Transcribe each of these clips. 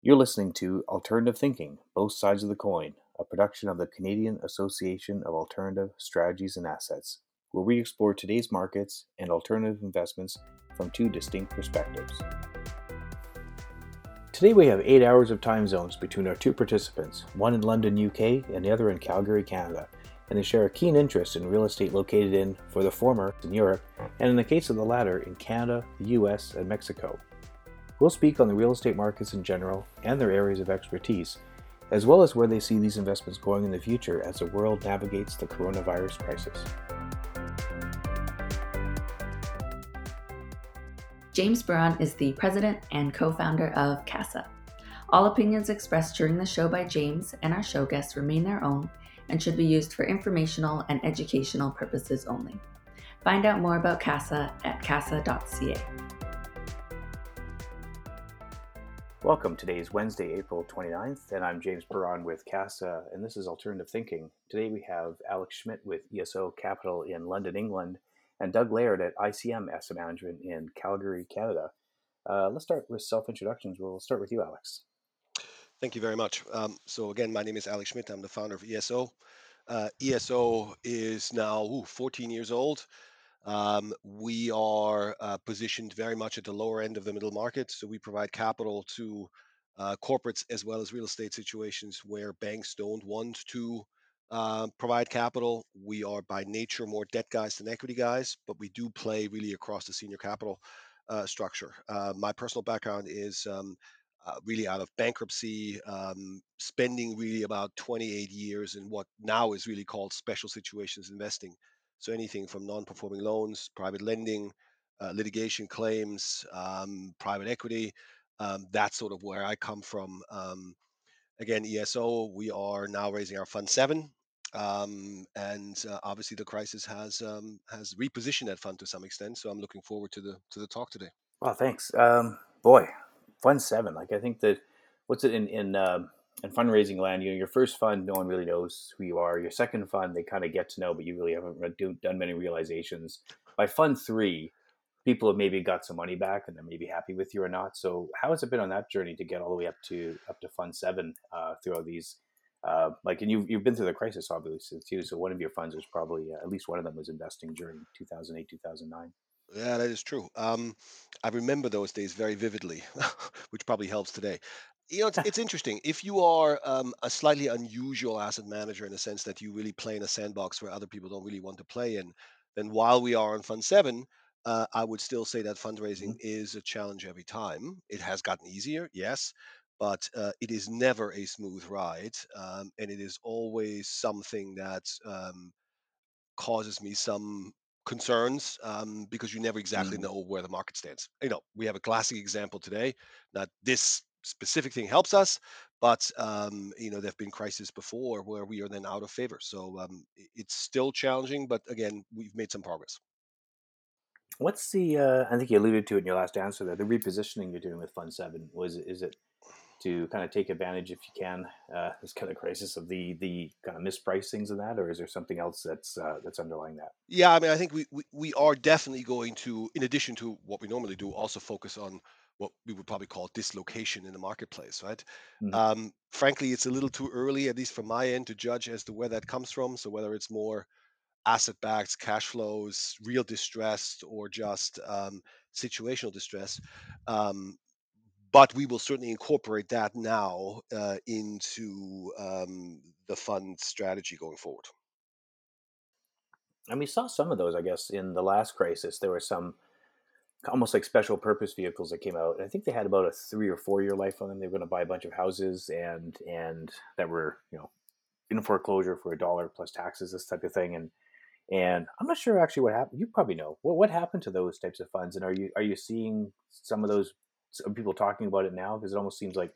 You're listening to Alternative Thinking Both Sides of the Coin, a production of the Canadian Association of Alternative Strategies and Assets, where we explore today's markets and alternative investments from two distinct perspectives. Today we have eight hours of time zones between our two participants, one in London, UK, and the other in Calgary, Canada, and they share a keen interest in real estate located in, for the former, in Europe, and in the case of the latter, in Canada, the US, and Mexico. We'll speak on the real estate markets in general and their areas of expertise, as well as where they see these investments going in the future as the world navigates the coronavirus crisis. James Burron is the president and co founder of CASA. All opinions expressed during the show by James and our show guests remain their own and should be used for informational and educational purposes only. Find out more about CASA at casa.ca. Welcome. Today is Wednesday, April 29th, and I'm James Burron with CASA, and this is Alternative Thinking. Today we have Alex Schmidt with ESO Capital in London, England, and Doug Laird at ICM Asset Management in Calgary, Canada. Uh, let's start with self introductions. We'll start with you, Alex. Thank you very much. Um, so, again, my name is Alex Schmidt. I'm the founder of ESO. Uh, ESO is now ooh, 14 years old. Um, we are uh, positioned very much at the lower end of the middle market. So we provide capital to uh, corporates as well as real estate situations where banks don't want to uh, provide capital. We are by nature more debt guys than equity guys, but we do play really across the senior capital uh, structure. Uh, my personal background is um, uh, really out of bankruptcy, um, spending really about 28 years in what now is really called special situations investing. So anything from non-performing loans, private lending, uh, litigation claims, um, private equity. Um, that's sort of where I come from. Um, again, ESO, we are now raising our fund seven. Um, and uh, obviously the crisis has um, has repositioned that fund to some extent. So I'm looking forward to the to the talk today. Well, thanks. Um, boy, fund seven. Like I think that what's it in in uh, in fundraising land? You know, your first fund, no one really knows who you are. Your second fund, they kind of get to know, but you really haven't do, done many realizations. By fund three, people have maybe got some money back and they're maybe happy with you or not. So how has it been on that journey to get all the way up to up to fund seven uh, through all these? Uh, like, and you've, you've been through the crisis obviously too. So one of your funds was probably uh, at least one of them was investing during 2008, 2009. Yeah, that is true. Um, I remember those days very vividly, which probably helps today. You know, it's, it's interesting. If you are um, a slightly unusual asset manager in the sense that you really play in a sandbox where other people don't really want to play in, then while we are on Fund 7, uh, I would still say that fundraising Mhm. is a challenge every time. It has gotten easier, yes, but uh, it is never a smooth ride. Um, and it is always something that um, causes me some concerns um, because you never exactly Mm. know where the market stands. You know, we have a classic example today that this specific thing helps us, but um, you know, there have been crises before where we are then out of favor. So um, it's still challenging, but again, we've made some progress. What's the? Uh, I think you alluded to it in your last answer. There, the repositioning you're doing with Fund Seven was is it to kind of take advantage, if you can, uh, this kind of crisis of the the kind of mispricings of that, or is there something else that's uh, that's underlying that? Yeah, I mean, I think we, we we are definitely going to, in addition to what we normally do, also focus on what we would probably call dislocation in the marketplace, right? Mm. Um, frankly, it's a little too early, at least from my end, to judge as to where that comes from. So whether it's more asset-backed cash flows, real distress, or just um, situational distress. Um, but we will certainly incorporate that now uh, into um, the fund strategy going forward. And we saw some of those, I guess, in the last crisis. There were some almost like special purpose vehicles that came out. I think they had about a three or four year life on them. They were going to buy a bunch of houses and and that were you know in foreclosure for a dollar plus taxes, this type of thing. And and I'm not sure actually what happened. You probably know what what happened to those types of funds. And are you are you seeing some of those some people talking about it now? Because it almost seems like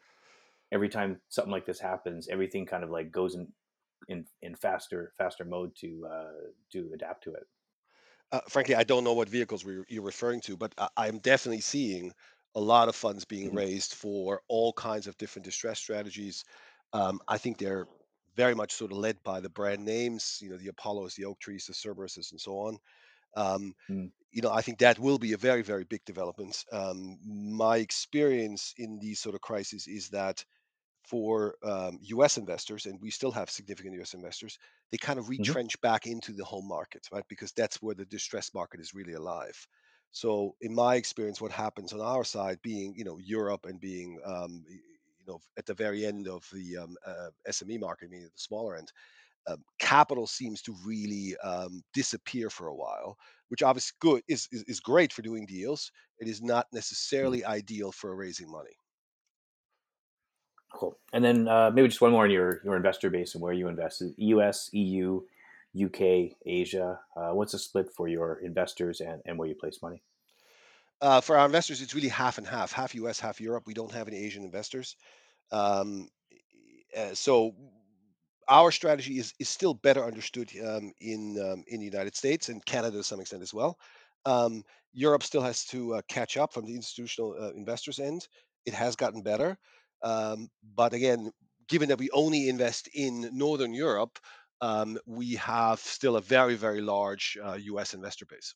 every time something like this happens, everything kind of like goes in in in faster faster mode to uh, to adapt to it. Uh, frankly, I don't know what vehicles we, you're referring to, but I, I'm definitely seeing a lot of funds being Mhm. raised for all kinds of different distress strategies. Um, I think they're very much sort of led by the brand names, you know, the Apollos, the Oaktrees, the Cerberuses, and so on. Um, Mm. you know, I think that will be a very, very big development. Um, my experience in these sort of crises is that for um, US investors, and we still have significant US investors, they kind of Mhm. retrench back into the home market, right? Because that's where the distressed market is really alive. So, in my experience, what happens on our side, being you know Europe and being um, you know at the very end of the um, uh, SME market, meaning the smaller end, um, capital seems to really um, disappear for a while, which obviously good is, is is great for doing deals. It is not Mhm. necessarily ideal for raising money. Cool. And then uh, maybe just one more on your your investor base and where you invest: U.S., EU, UK, Asia. Uh, what's the split for your investors and, and where you place money? Uh, for our investors, it's really half and half, half US, half Europe. We don't have any Asian investors. Um, uh, so our strategy is is still better understood um, in um, in the United States and Canada to some extent as well. Um, Europe still has to uh, catch up from the institutional uh, investors end. It has gotten better, um, but again, given that we only invest in Northern Europe, um, we have still a very very large uh, U.S. investor base.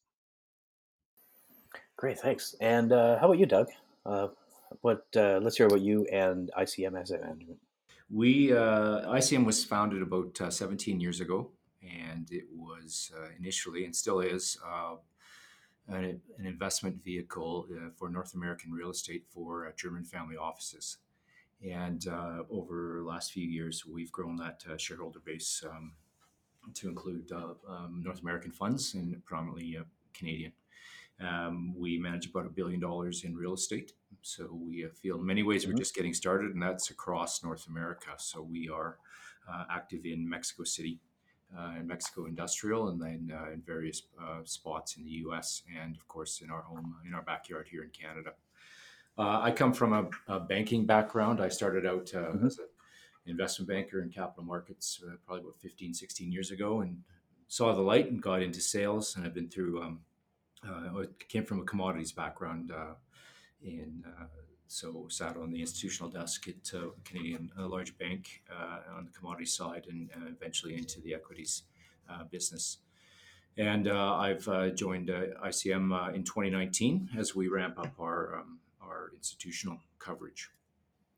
Great, thanks. And uh, how about you, Doug? Uh, what? Uh, let's hear about you and ICM Asset Management. We uh, ICM was founded about uh, 17 years ago, and it was uh, initially and still is uh, an, an investment vehicle uh, for North American real estate for uh, German family offices. And uh, over the last few years, we've grown that uh, shareholder base um, to include uh, um, North American funds and predominantly uh, Canadian. Um, we manage about a billion dollars in real estate. So we uh, feel in many ways we're Mhm. just getting started, and that's across North America. So we are uh, active in Mexico City, uh, in Mexico Industrial, and then uh, in various uh, spots in the U.S. and of course in our home, in our backyard here in Canada. Uh, I come from a, a banking background. I started out uh, Mhm. as an investment banker in capital markets uh, probably about 15, 16 years ago, and saw the light and got into sales. And I've been through um, uh, I came from a commodities background, uh, and uh, so sat on the institutional desk at uh, Canadian a large bank uh, on the commodity side, and uh, eventually into the equities uh, business. And uh, I've uh, joined uh, ICM uh, in 2019 as we ramp up our um, our institutional coverage.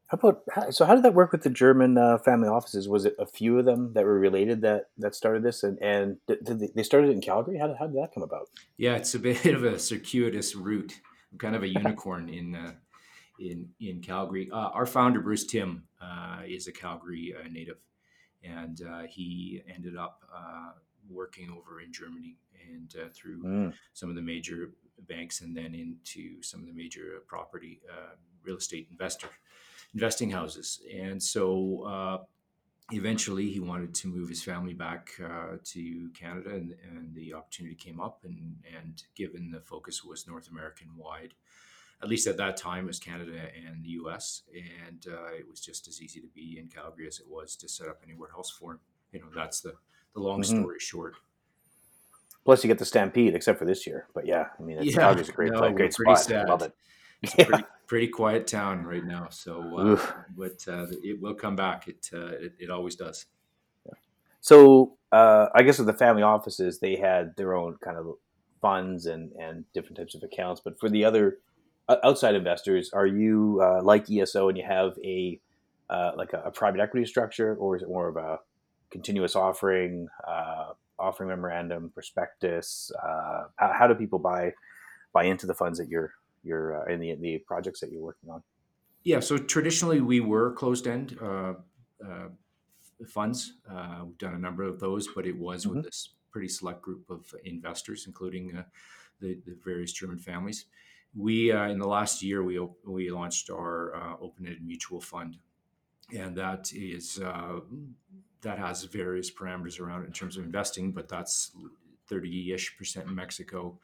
How about so? How did that work with the German uh, family offices? Was it a few of them that were related that that started this, and and they, they started it in Calgary? How did, how did that come about? Yeah, it's a bit of a circuitous route. I'm kind of a unicorn in uh, in in Calgary. Uh, our founder Bruce Tim uh, is a Calgary uh, native, and uh, he ended up uh, working over in Germany and uh, through Mm. some of the major banks, and then into some of the major property uh, real estate investor investing houses. And so uh, eventually, he wanted to move his family back uh, to Canada, and, and the opportunity came up. And and given the focus was North American wide at least at that time, it was Canada and the U.S. And uh, it was just as easy to be in Calgary as it was to set up anywhere else for him. You know, that's the the long Mhm. story short. Plus, you get the Stampede, except for this year. But yeah, I mean, it's, Yeah, Calgary's a great no, place, great spot. sad. Love it. It's a pretty pretty quiet town right now. So, uh, but uh, it will come back. It, uh, it it always does. So uh, I guess with the family offices, they had their own kind of funds and and different types of accounts. But for the other uh, outside investors, are you uh, like ESO and you have a uh, like a, a private equity structure, or is it more of a continuous offering, uh, offering memorandum, prospectus? Uh, how, how do people buy buy into the funds that you're you're uh, in the the projects that you're working on? Yeah. So traditionally, we were closed end uh, uh, funds. Uh, we've done a number of those, but it was with Mhm. this pretty select group of investors, including uh, the, the various German families. We uh, in the last year we op- we launched our uh, open-ended mutual fund, and that is uh, that has various parameters around it in terms of investing, but that's thirty-ish percent in Mexico,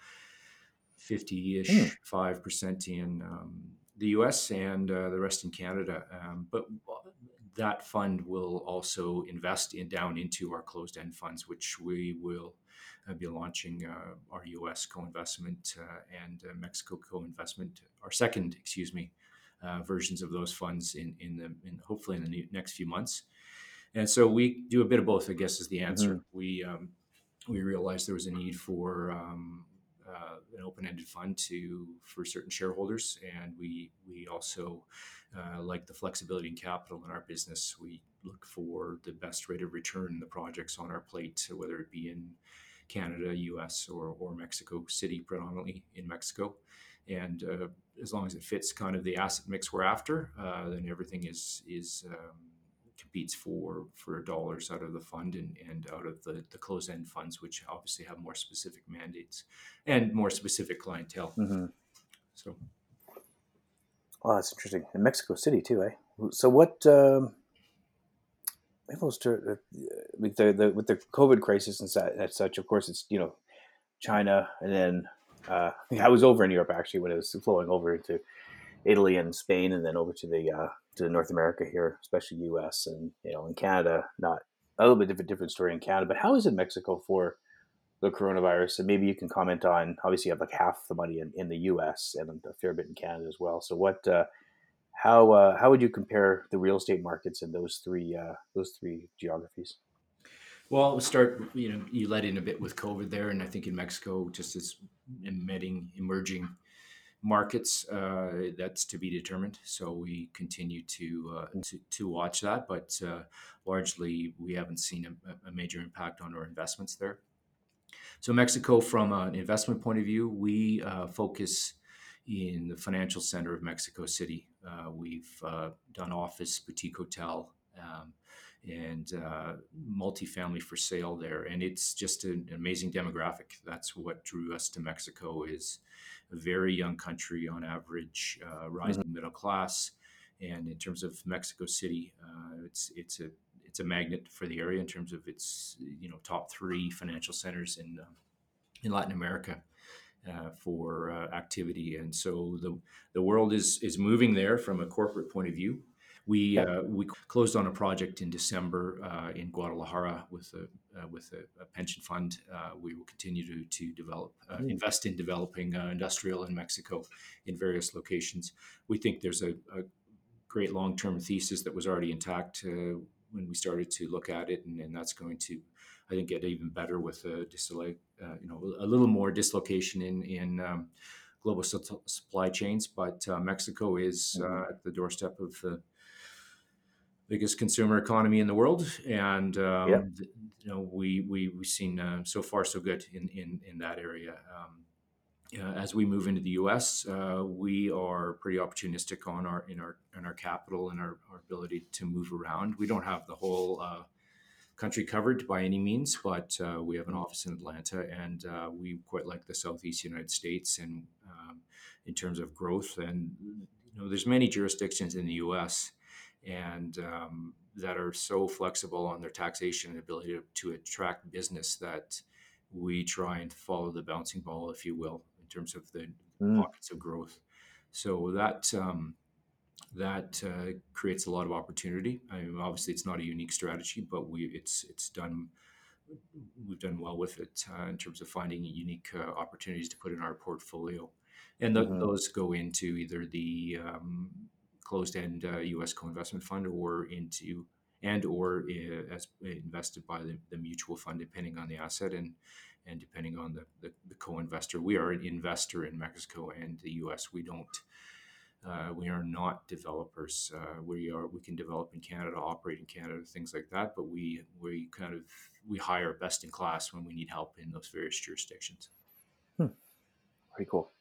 Hmm. 50-ish, 5% in um, the US and uh, the rest in Canada. Um, but that fund will also invest in down into our closed-end funds, which we will uh, be launching uh, our US co-investment uh, and uh, Mexico co-investment, our second, excuse me, uh, versions of those funds in in the in hopefully in the next few months. And so we do a bit of both, I guess, is the answer. We um, we realized there was a need for um, uh, an open-ended fund to for certain shareholders, and we we also uh, like the flexibility and capital in our business. We look for the best rate of return in the projects on our plate, whether it be in Canada, U.S. or or Mexico City, predominantly in Mexico. And uh, as long as it fits kind of the asset mix we're after, uh, then everything is is um, competes for for dollars out of the fund and, and out of the, the closed end funds, which obviously have more specific mandates and more specific clientele. Mm-hmm. So, oh, that's interesting. In Mexico City too, eh? So what? Um, those ter- with the, the with the COVID crisis and such, of course, it's you know China, and then uh, I was over in Europe actually when it was flowing over into Italy and Spain, and then over to the uh, to North America here, especially U.S. and you know in Canada. Not a little bit different different story in Canada, but how is it Mexico for the coronavirus? And maybe you can comment on. Obviously, you have like half the money in, in the U.S. and a fair bit in Canada as well. So what? Uh, how uh, how would you compare the real estate markets in those three uh, those three geographies? Well, we'll start. You know, you led in a bit with COVID there, and I think in Mexico, just as emitting emerging markets, uh, that's to be determined. So we continue to uh, to, to watch that, but uh, largely we haven't seen a, a, major impact on our investments there. So Mexico, from an investment point of view, we uh, focus in the financial center of Mexico City. Uh, we've uh, done office, boutique hotel. Um, and uh, multifamily for sale there. And it's just an amazing demographic. That's what drew us to Mexico is a very young country on average, uh, rising mm-hmm. middle class. And in terms of Mexico City, uh, it's it's a it's a magnet for the area in terms of its you know top three financial centers in uh, in Latin America. Uh, for uh, activity, and so the the world is is moving there from a corporate point of view. We uh, we closed on a project in December uh, in Guadalajara with a uh, with a, a, pension fund. Uh, we will continue to to develop mm. invest in developing uh, industrial in Mexico in various locations. We think there's a, a great long term thesis that was already intact when we started to look at it, and, and that's going to I think get even better with a dislocate, uh, you know, a little more dislocation in in um, global su- supply chains. But uh, Mexico is uh, mm-hmm. at the doorstep of the biggest consumer economy in the world, and um, yeah. you know we we we've seen uh, so far so good in in in that area. Um, uh, as we move into the U.S., uh, we are pretty opportunistic on our in our in our capital and our, our ability to move around. We don't have the whole uh, country covered by any means, but uh, we have an office in Atlanta, and uh, we quite like the Southeast United States. And um, in terms of growth, and you know, there's many jurisdictions in the U.S and um, that are so flexible on their taxation and ability to, to, attract business that we try and follow the bouncing ball, if you will, in terms of the mm. pockets of growth. So that um, that uh, creates a lot of opportunity. I mean, obviously, it's not a unique strategy, but we it's it's done. We've done well with it uh, in terms of finding unique uh, opportunities to put in our portfolio, and th- mm-hmm. those go into either the um, closed-end uh, U.S. co-investment fund or into and or uh, as invested by the, the, mutual fund, depending on the asset and and depending on the, the, the, co-investor. We are an investor in Mexico and the U.S. We don't. Uh, we are not developers. Uh, we are. We can develop in Canada, operate in Canada, things like that. But we we kind of we hire best in class when we need help in those various jurisdictions. Hmm. Very cool.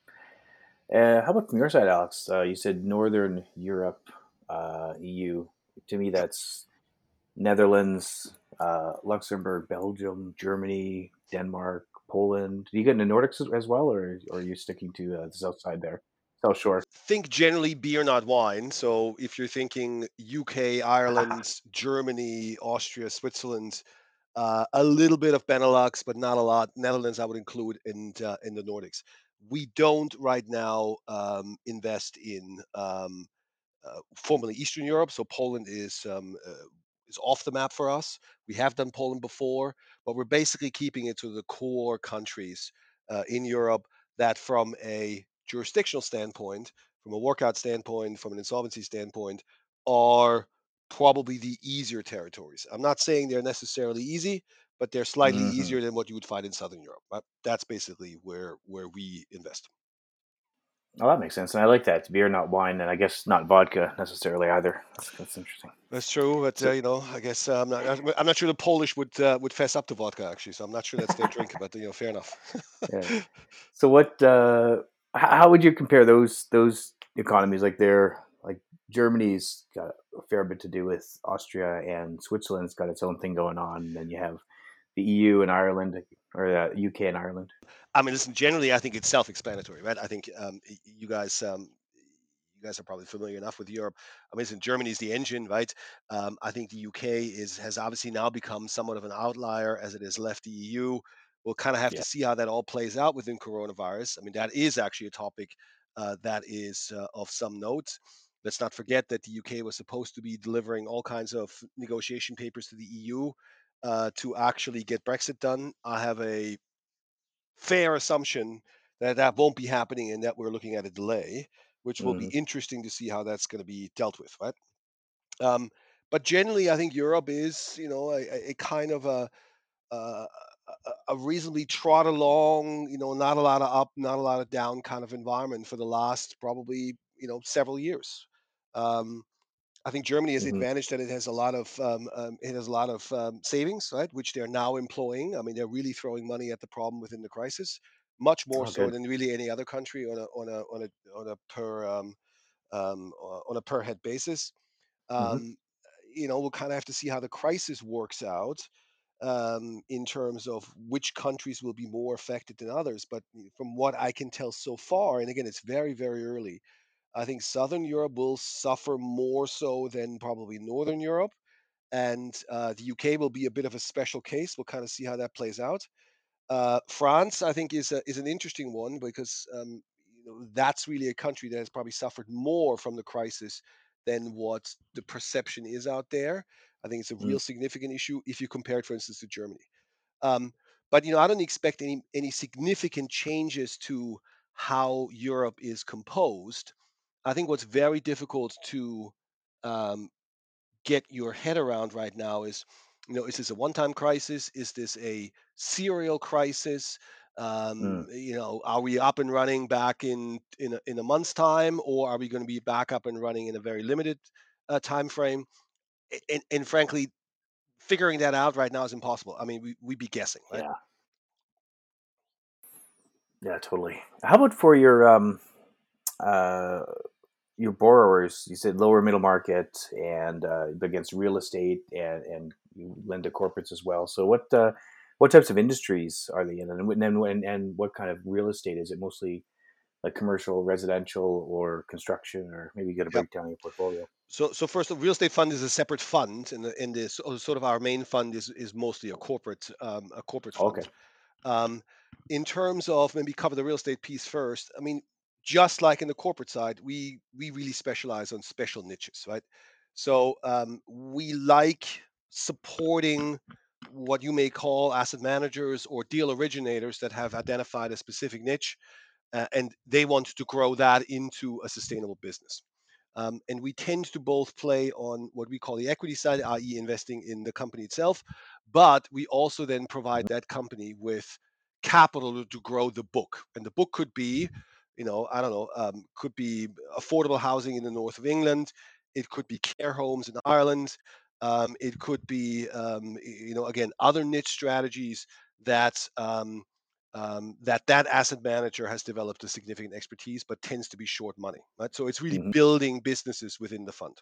Uh, how about from your side, Alex? Uh, you said Northern Europe, uh, EU. To me, that's Netherlands, uh, Luxembourg, Belgium, Germany, Denmark, Poland. Do you get into Nordics as well, or, or are you sticking to uh, the south side there, south shore? Think generally beer, not wine. So if you're thinking UK, Ireland, Germany, Austria, Switzerland, uh, a little bit of Benelux, but not a lot. Netherlands, I would include in in the Nordics we don't right now um, invest in um, uh, formerly Eastern Europe. So Poland is um, uh, is off the map for us. We have done Poland before, but we're basically keeping it to the core countries uh, in Europe that, from a jurisdictional standpoint, from a workout standpoint, from an insolvency standpoint, are probably the easier territories. I'm not saying they're necessarily easy, but they're slightly Mhm. easier than what you would find in Southern Europe. Right? That's basically where where we invest. Oh, that makes sense, and I like that. Beer, not wine, and I guess not vodka necessarily either. That's, that's interesting. That's true, but uh, you know, I guess uh, I'm not. I'm I'm not sure the Polish would uh, would fess up to vodka actually. So I'm not sure that's their drink, but you know, fair enough. yeah. So, what? Uh, how would you compare those those economies? Like, they're like Germany's got a fair bit to do with Austria, and Switzerland's got its own thing going on. And then you have the EU and Ireland, or uh, UK and Ireland. I mean, listen. Generally, I think it's self-explanatory, right? I think um, you guys, um, you guys are probably familiar enough with Europe. I mean, listen, Germany's the engine, right? Um, I think the UK is has obviously now become somewhat of an outlier as it has left the EU. We'll kind of have Yeah. to see how that all plays out within coronavirus. I mean, that is actually a topic uh, that is uh, of some note. Let's not forget that the UK was supposed to be delivering all kinds of negotiation papers to the EU uh, to actually get Brexit done. I have a fair assumption that that won't be happening and that we're looking at a delay, which will be hmm interesting to see how that's going to be dealt with, right? Um, but generally, I think Europe is, you know, a, a kind of a a reasonably trot along, you know, not a lot of up, not a lot of down kind of environment for the last probably, you know, several years. Um, I think Germany has the hmm advantage that it has a lot of um, um, it has a lot of um, savings, right, which they're now employing. I mean, they're really throwing money at the problem within the crisis, much more Oh, so than really any other country on a on a on a on a per um, um, on a per head basis. hmm Um, you know, we'll kind of have to see how the crisis works out um, in terms of which countries will be more affected than others. But from what I can tell so far, and again, it's very very early I think Southern Europe will suffer more so than probably Northern Europe, and uh, the UK will be a bit of a special case. We'll kind of see how that plays out. Uh, France, I think, is a, is an interesting one because um, you know that's really a country that has probably suffered more from the crisis than what the perception is out there. I think it's a real significant issue if you compare it, for instance, to Germany. Um, but you know, I don't expect any any significant changes to how Europe is composed. I think what's very difficult to um, get your head around right now is, you know, is this a one-time crisis? Is this a serial crisis? Um, mm you know, are we up and running back in in a, in a month's time, or are we going to be back up and running in a very limited uh, time frame? And, and frankly, figuring that out right now is impossible. I mean, we, we'd be guessing, right? Yeah. Yeah. Totally. How about for your um uh your borrowers? You said lower middle market and uh, against real estate and and you lend to corporates as well. So what uh, what types of industries are they in, and when- and and what kind of real estate is it? Mostly like commercial, residential, or construction, or maybe you got a Yep. breakdown of your portfolio. So, so first, the real estate fund is a separate fund, and the, and this sort of our main fund is is mostly a corporate um, a corporate Okay. fund. Um, in terms of maybe cover the real estate piece first, I mean, just like in the corporate side, we we really specialize on special niches, right? So um, we like supporting what you may call asset managers or deal originators that have identified a specific niche, uh, and they want to grow that into a sustainable business. Um, and we tend to both play on what we call the equity side, i.e., investing in the company itself, but we also then provide that company with capital to grow the book. And the book could be, you know, I don't know, um, could be affordable housing in the north of England, it could be care homes in Ireland, um, it could be, um, you know, again, other niche strategies that. Um, um, that that asset manager has developed a significant expertise but tends to be short money right so it's really hmm building businesses within the fund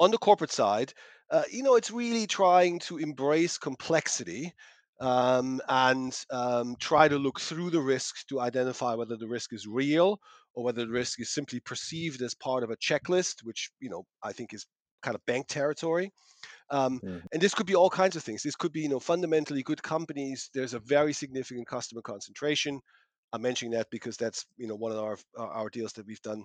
on the corporate side uh, you know it's really trying to embrace complexity um, and um, try to look through the risks to identify whether the risk is real or whether the risk is simply perceived as part of a checklist which you know i think is kind of bank territory um, hmm and this could be all kinds of things. This could be, you know, fundamentally good companies. There's a very significant customer concentration. I'm mentioning that because that's, you know, one of our our our deals that we've done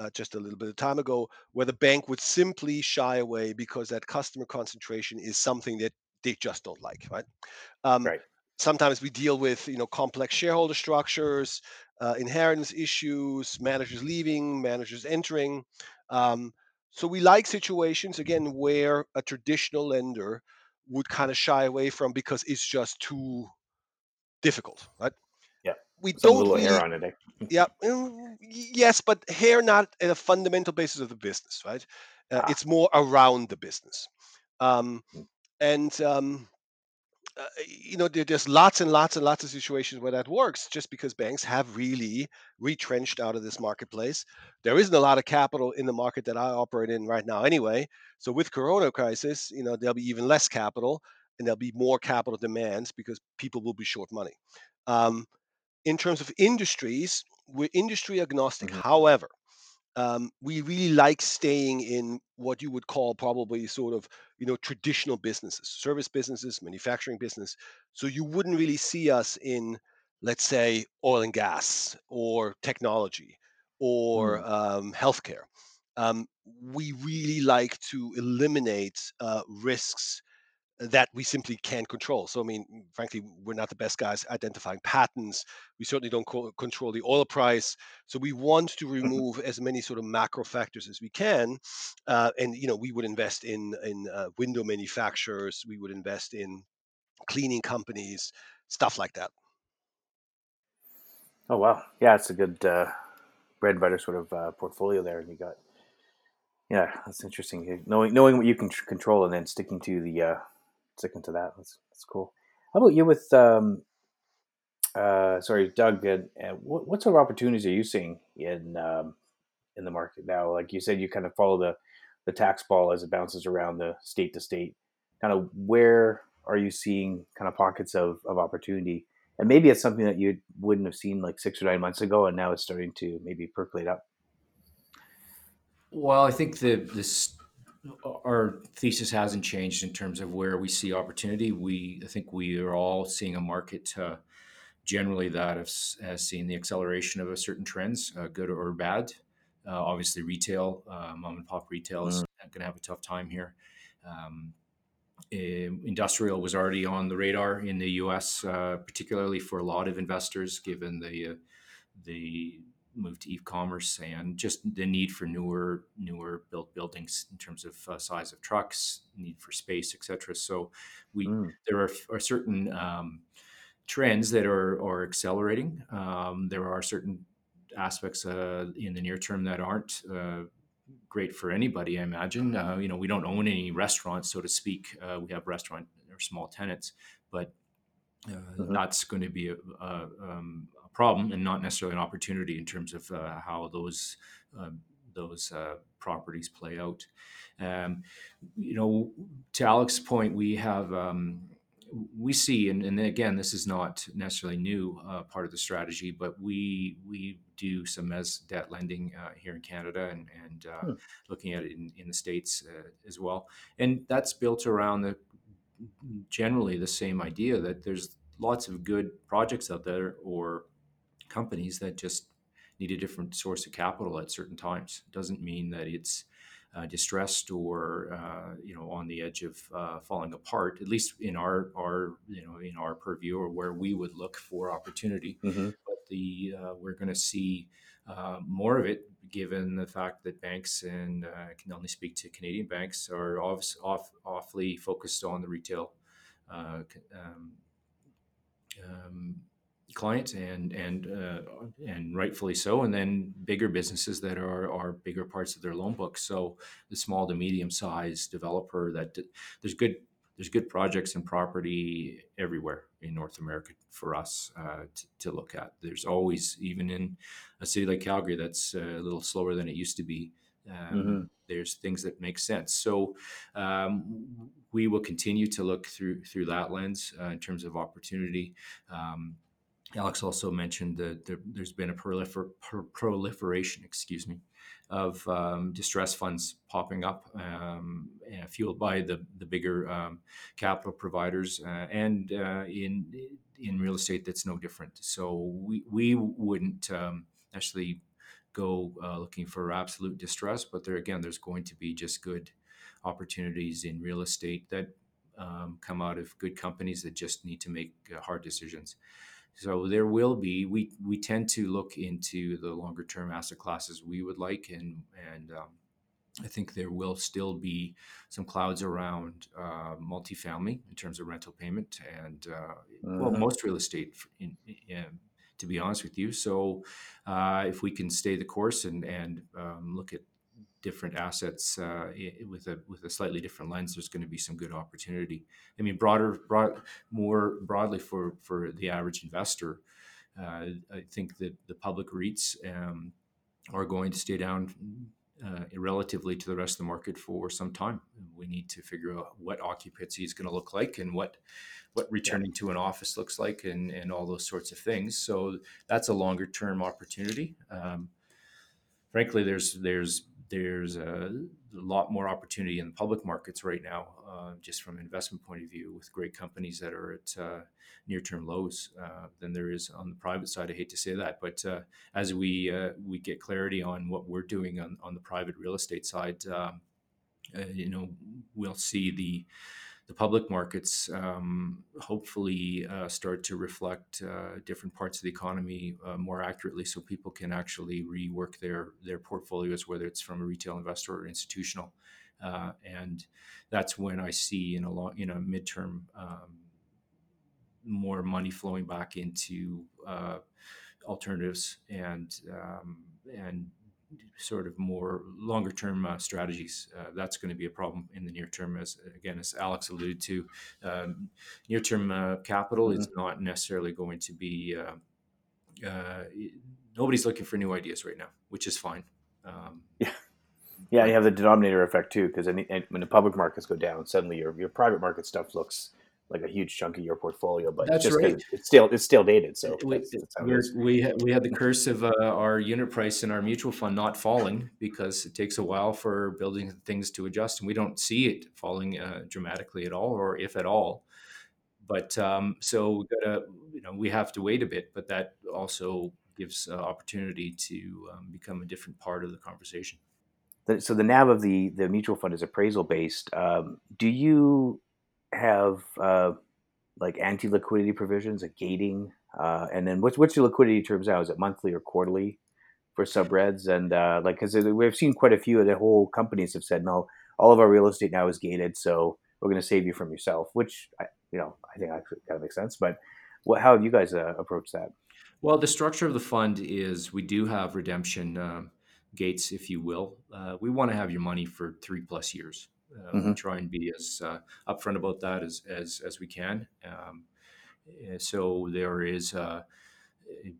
uh, just a little bit of time ago, where the bank would simply shy away because that customer concentration is something that they just don't like, right? Um, Right. sometimes we deal with you know complex shareholder structures, uh, inheritance issues, managers leaving, managers entering. Um, so we like situations again where a traditional lender would kind of shy away from because it's just too difficult, right? Yeah. We Some don't little really, hair on it. Yeah, mm, yes, but hair not at a fundamental basis of the business, right? Uh, Ah. it's more around the business. Um, Mm. And um, uh, you know, there, there's lots and lots and lots of situations where that works just because banks have really retrenched out of this marketplace. There isn't a lot of capital in the market that I operate in right now anyway. So with Corona crisis, you know, there'll be even less capital and there'll be more capital demands because people will be short money. Um, in terms of industries, we're industry agnostic. Mhm. However, um, we really like staying in what you would call probably sort of you know traditional businesses service businesses manufacturing business so you wouldn't really see us in let's say oil and gas or technology or Mm. um, healthcare um, we really like to eliminate uh, risks that we simply can't control. So, I mean, frankly, we're not the best guys identifying patents. We certainly don't co- control the oil price. So, we want to remove as many sort of macro factors as we can. Uh, and you know, we would invest in in uh, window manufacturers. We would invest in cleaning companies, stuff like that. Oh wow, yeah, it's a good uh, bread and butter sort of uh, portfolio there, and you got yeah, that's interesting. Knowing knowing what you can tr- control and then sticking to the uh, sticking to that. That's that's cool. How about you with um, uh, sorry, Doug? And, what what sort of opportunities are you seeing in um, in the market now? Like you said, you kind of follow the the tax ball as it bounces around the state to state. Kind of where are you seeing kind of pockets of, of opportunity? And maybe it's something that you wouldn't have seen like six or nine months ago, and now it's starting to maybe percolate up. Well, I think the this our thesis hasn't changed in terms of where we see opportunity. We I think we are all seeing a market uh, generally that has, has seen the acceleration of a certain trends, uh, good or bad. Uh, obviously, retail, uh, mom and pop retail is Mm. going to have a tough time here. Um, eh, industrial was already on the radar in the U.S., uh, particularly for a lot of investors, given the uh, the move to e-commerce and just the need for newer newer built buildings in terms of uh, size of trucks, need for space, etc. So we Mm. there are, are certain um, trends that are are accelerating. Um, there are certain aspects uh, in the near term that aren't uh, great for anybody. I imagine. Uh, you know, we don't own any restaurants, so to speak. Uh, we have restaurant or small tenants, but uh, Mhm. that's going to be a, a, um, a problem and not necessarily an opportunity in terms of uh, how those um, those uh, properties play out. Um, you know, to Alex's point, we have um, we see, and, and again, this is not necessarily new uh, part of the strategy, but we we do some as debt lending uh, here in Canada and and uh, Hmm. looking at it in, in the states uh, as well, and that's built around the generally the same idea that there's lots of good projects out there or companies that just need a different source of capital at certain times. Doesn't mean that it's uh, distressed or uh, you know on the edge of uh, falling apart. At least in our our you know in our purview or where we would look for opportunity. hmm But the uh, we're going to see uh, more of it given the fact that banks and uh, I can only speak to Canadian banks are off, off, awfully focused on the retail uh, um, um, client and and uh, and rightfully so and then bigger businesses that are are bigger parts of their loan book so the small to medium sized developer that there's good there's good projects and property everywhere in North America for us uh, to, to look at. There's always, even in a city like Calgary, that's uh, a little slower than it used to be. Um, hmm There's things that make sense. So um, we will continue to look through through that lens uh, in terms of opportunity. Um, Alex also mentioned that there, there's been a prolifer, pro- proliferation, excuse me, of um, distress funds popping up, um, uh, fueled by the the bigger um, capital providers, uh, and uh, in in real estate, that's no different. So we we wouldn't um, actually go uh, looking for absolute distress, but there again, there's going to be just good opportunities in real estate that um, come out of good companies that just need to make uh, hard decisions. So there will be. We we tend to look into the longer term asset classes we would like, and and um, I think there will still be some clouds around uh, multifamily in terms of rental payment and uh, well, Mhm. most real estate, in, in, to be honest with you. So, uh, if we can stay the course and and um, look at different assets uh, with a with a slightly different lens, there's going to be some good opportunity. I mean, broader, broad, more broadly for for the average investor, uh, I think that the public REITs um, are going to stay down uh, relatively to the rest of the market for some time. We need to figure out what occupancy is going to look like and what what returning to an office looks like and, and all those sorts of things. So that's a longer term opportunity. Um, frankly, there's there's there's a lot more opportunity in the public markets right now, uh, just from an investment point of view, with great companies that are at uh, near-term lows uh, than there is on the private side. I hate to say that, but uh, as we uh, we get clarity on what we're doing on, on the private real estate side, um, uh, you know, we'll see the the public markets um, hopefully uh, start to reflect uh, different parts of the economy uh, more accurately, so people can actually rework their their portfolios, whether it's from a retail investor or institutional. Uh, and that's when I see in a long, in a midterm, um, more money flowing back into uh, alternatives and um, and sort of more longer term uh, strategies. Uh, that's going to be a problem in the near term, as again as Alex alluded to. Um, near term uh, capital is not necessarily going to be. Uh, uh, nobody's looking for new ideas right now, which is fine. Um, Yeah, you have the denominator effect too, because when the public markets go down, suddenly your your private market stuff looks like a huge chunk of your portfolio, but That's just right. it's still it's still dated. So we, that's, that's how it we're, we, we had the curse of uh, our unit price in our mutual fund not falling because it takes a while for building things to adjust, and we don't see it falling uh, dramatically at all, or if at all. But um, so we gotta, you know, we have to wait a bit, but that also gives uh, opportunity to um, become a different part of the conversation. So the NAV of the the mutual fund is appraisal based. Um, do you have uh, like anti liquidity provisions, a gating, uh, and then what's what's your liquidity terms now? Is it monthly or quarterly for subreds? And uh, like because we've seen quite a few of the whole companies have said no, all of our real estate now is gated, so we're going to save you from yourself, which I, you know I think actually kind of makes sense. But what how have you guys uh, approached that? Well, the structure of the fund is we do have redemption um, gates, if you will. Uh, we want to have your money for three plus years. Uh, We Mhm. try and be as uh, upfront about that as as, as we can. Um, eh, so there is uh, a,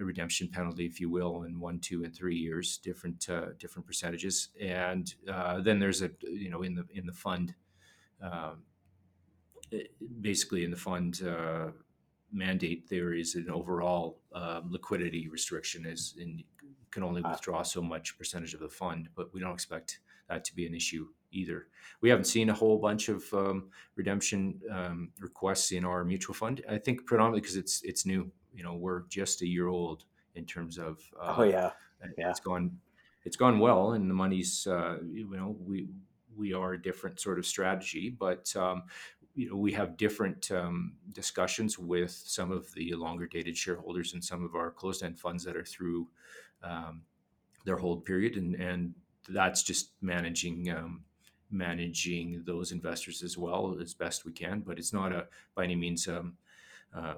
a redemption penalty, if you will, in one, two, and three years, different uh, different percentages, and uh, then there's a you know in the in the fund. Um, eh, basically, in the fund uh, mandate, there is an overall um, liquidity restriction, is in you can only Ah. withdraw so much percentage of the fund, but we don't expect that to be an issue either. We haven't seen a whole bunch of um, redemption um, requests in our mutual fund. I think predominantly because it's it's new. You know, we're just a year old in terms of. Uh, Oh yeah, yeah. It's gone. It's gone well, and the money's. Uh, you know, we we are a different sort of strategy, but um, you know we have different um, discussions with some of the longer dated shareholders and some of our closed end funds that are through um, their hold period, and and that's just managing um, managing those investors as well as best we can. But it's not a by any means. Um, uh,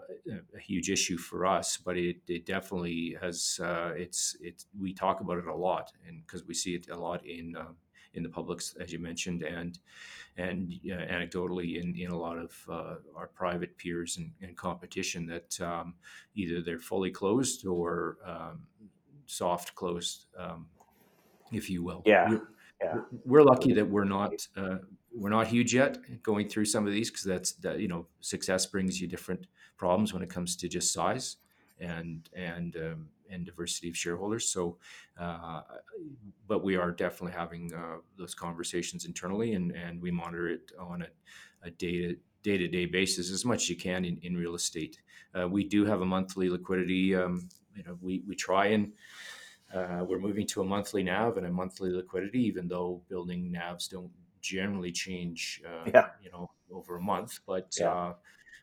a, huge issue for us, but it, it definitely has. Uh, it's it's we talk about it a lot, and because we see it a lot in uh, in the publics, as you mentioned, and and anecdotally in, in a lot of uh, our private peers and, and competition that um, either they're fully closed or um, soft closed, um, if you will. Yeah, We're, yeah. we're lucky that we're not uh, we're not huge yet going through some of these because that's that you know success brings you different problems when it comes to just size and and um, and diversity of shareholders. So, uh, but we are definitely having uh, those conversations internally, and and we monitor it on a, a day day to day basis as much as you can in, in real estate. Uh, we do have a monthly liquidity. Um, you know, we we try and. Uh, we're moving to a monthly NAV and a monthly liquidity, even though building NAVs don't generally change, uh, Yeah. you know, over a month. But Yeah. uh,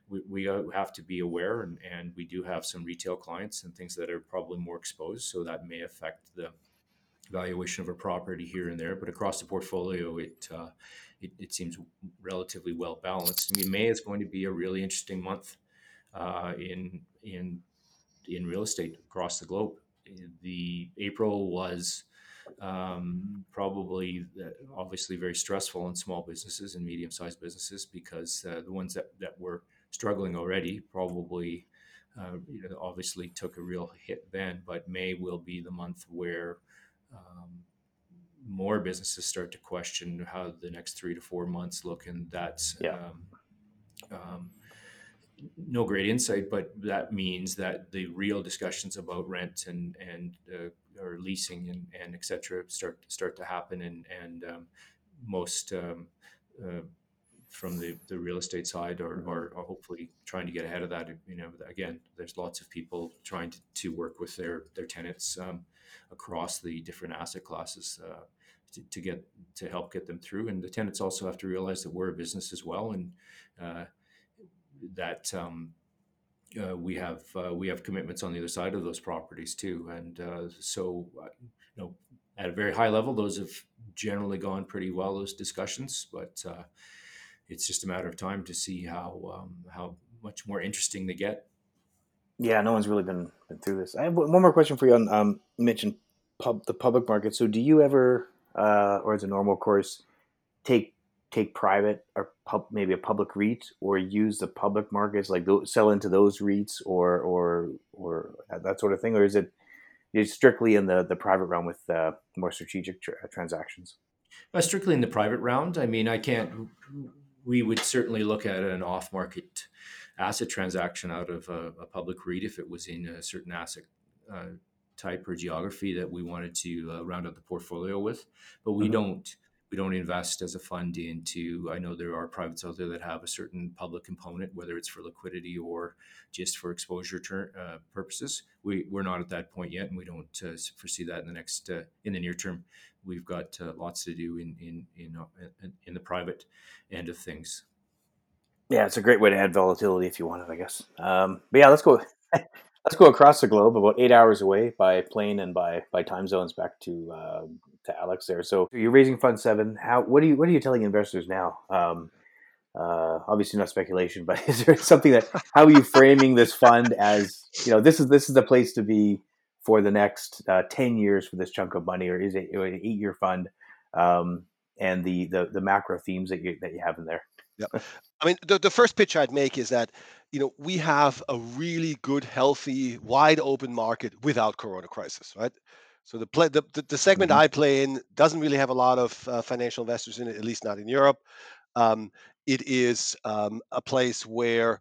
we, we uh, have to be aware, and, and we do have some retail clients and things that are probably more exposed, so that may affect the valuation of a property here and there, but across the portfolio, it uh, it, it, seems relatively well balanced. I mean, May is going to be a really interesting month uh, in in in real estate across the globe. The April was um, probably uh, obviously very stressful in small businesses and medium sized businesses because uh, the ones that, that were struggling already probably uh, you know, obviously took a real hit then, but May will be the month where um, more businesses start to question how the next three to four months look, and that's yeah. um, um, no great insight, but that means that the real discussions about rent and and uh, or leasing and, and et cetera start start to happen, and and um, most um, uh, from the, the real estate side or, or, hopefully trying to get ahead of that. You know, again, there's lots of people trying to, to work with their, their tenants um, across the different asset classes uh, to, to, get to help get them through. And the tenants also have to realize that we're a business as well, and uh, that um, uh, we have uh, we have commitments on the other side of those properties too. And uh, so, uh, you know, at a very high level, those have generally gone pretty well. Those discussions, but it's just a matter of time to see how um, how much more interesting they get. Yeah, no one's really been, been through this. I have one more question for you on um, you mentioned pub, the public market. So, do you ever, uh, or as a normal course, take take private or pub, maybe a public REIT, or use the public markets, like sell into those REITs, or or or that sort of thing, or is it is strictly in the the private realm with uh, more strategic tra- transactions? Uh, strictly in the private round. I mean, I can't we would certainly look at an off-market asset transaction out of a, a public REIT if it was in a certain asset uh, type or geography that we wanted to uh, round out the portfolio with. But we mm-hmm. don't we don't invest as a fund into. I know there are privates out there that have a certain public component, whether it's for liquidity or just for exposure ter- uh, purposes. We we're not at that point yet, and we don't uh, foresee that in the next uh, in the near term we've got uh, lots to do in in in, uh, in the private end of things. Yeah, it's a great way to add volatility if you want it, I guess. Um, but yeah, let's go. let's go across the globe, about eight hours away by plane and by by time zones back to uh, to Alex there. So you're raising Fund Seven. How? What are you? What are you telling investors now? Um, uh, obviously not speculation, but is there something that how are you framing this fund as you know this is this is the place to be for the next uh, 10 years for this chunk of money or is it an eight year fund um, and the, the the macro themes that you that you have in there yeah i mean the, the first pitch i'd make is that you know we have a really good healthy wide open market without corona crisis right so the play the, the, the segment mm-hmm. i play in doesn't really have a lot of uh, financial investors in it at least not in europe. Um, it is um, a place where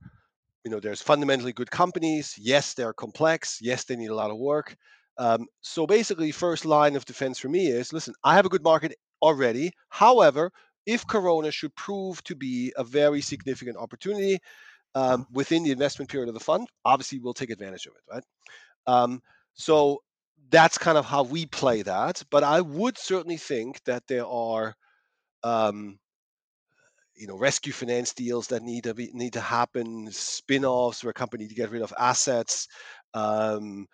you know there's fundamentally good companies. Yes they're complex. Yes they need a lot of work. Um, so basically first line of defense for me is listen i have a good market already. However if corona should prove to be a very significant opportunity um, within the investment period of the fund obviously we'll take advantage of it right? Um, so that's kind of how we play that but i would certainly think that there are um, you know rescue finance deals that need to be need to happen spin-offs where a company to get rid of assets um,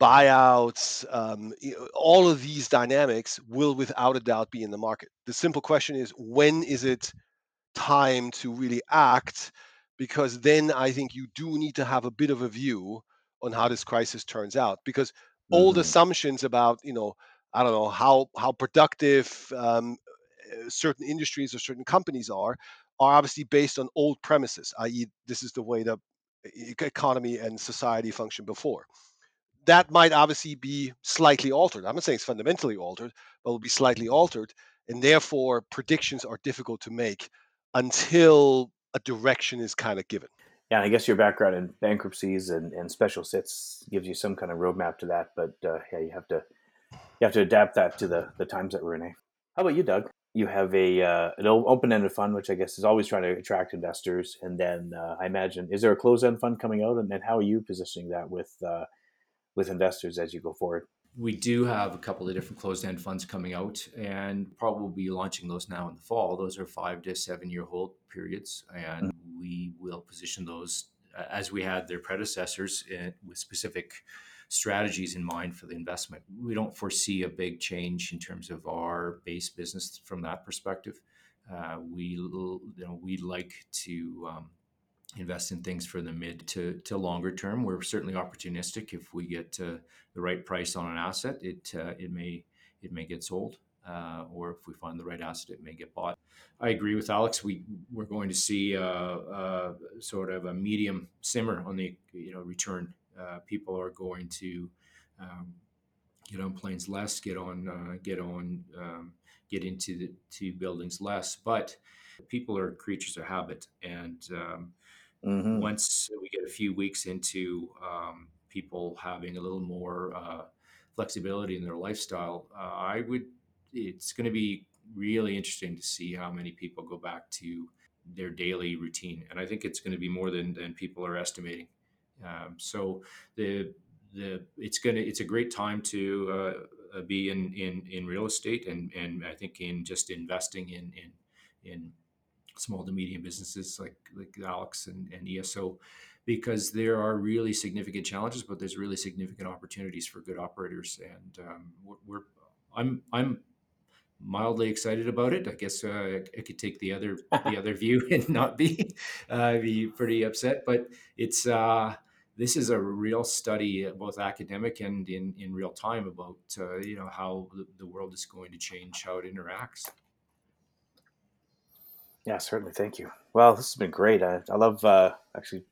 buyouts um, all of these dynamics will without a doubt be in the market. The simple question is when is it time to really act? Because then i think you do need to have a bit of a view on how this crisis turns out because mm-hmm. old assumptions about you know i don't know how how productive um, uh, certain industries or certain companies are are obviously based on old premises i.e this is the way the economy and society functioned before. That might obviously be slightly altered. I'm not saying it's fundamentally altered but it will be slightly altered and therefore predictions are difficult to make until a direction is kind of given yeah, I guess your background in bankruptcies and, and special sits gives you some kind of roadmap to that. But uh, yeah, you have to you have to adapt that to the the times that we're in. Eh? How about you, Doug? you have a uh, an open-ended fund, which I guess is always trying to attract investors, and then uh, I imagine is there a closed-end fund coming out, and then how are you positioning that with uh, with investors as you go forward? We do have a couple of different closed-end funds coming out, and probably be launching those now in the fall. Those are five to seven-year hold periods, and mm-hmm. we will position those as we had their predecessors in, with specific strategies in mind for the investment. We don't foresee a big change in terms of our base business from that perspective. Uh, we you know we like to um, invest in things for the mid to, to longer term. We're certainly opportunistic. If we get uh, the right price on an asset, it uh, it may it may get sold, uh, or if we find the right asset, it may get bought. I agree with Alex. We we're going to see a, a sort of a medium simmer on the you know return. Uh, people are going to um, get on planes less, get on uh, get on um, get into the to buildings less, but people are creatures of habit and um, mm-hmm. once we get a few weeks into um, people having a little more uh, flexibility in their lifestyle uh, i would it's going to be really interesting to see how many people go back to their daily routine, and I think it's going to be more than than people are estimating. Um, so the the it's gonna it's a great time to uh, be in, in in real estate and and I think in just investing in in in small to medium businesses like like Alex and, and ESO because there are really significant challenges but there's really significant opportunities for good operators and um, we're, we're I'm I'm mildly excited about it. I guess uh, I could take the other the other view and not be uh, be pretty upset. But it's uh, this is a real study, both academic and in in real time, about uh, you know how the world is going to change, how it interacts. Yeah, certainly. Thank you. Well, this has been great. I, I love uh, actually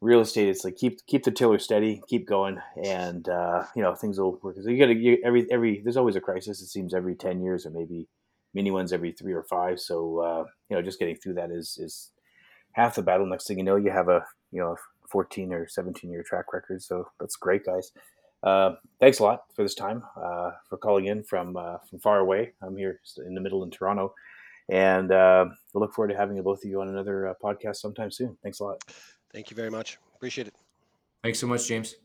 real estate it's like keep keep the tiller steady keep going and uh, you know things will work. So you gotta every every there's always a crisis it seems every 10 years or maybe mini ones every three or five. So uh, you know just getting through that is is half the battle. Next thing you know you have a you know 14 or 17 year track record. So that's great guys. Uh, thanks a lot for this time uh, for calling in from uh, from far away. I'm here in the middle in toronto and uh, we'll look forward to having both of you on another podcast sometime soon thanks a lot Thank you very much. Appreciate it. Thanks so much, James.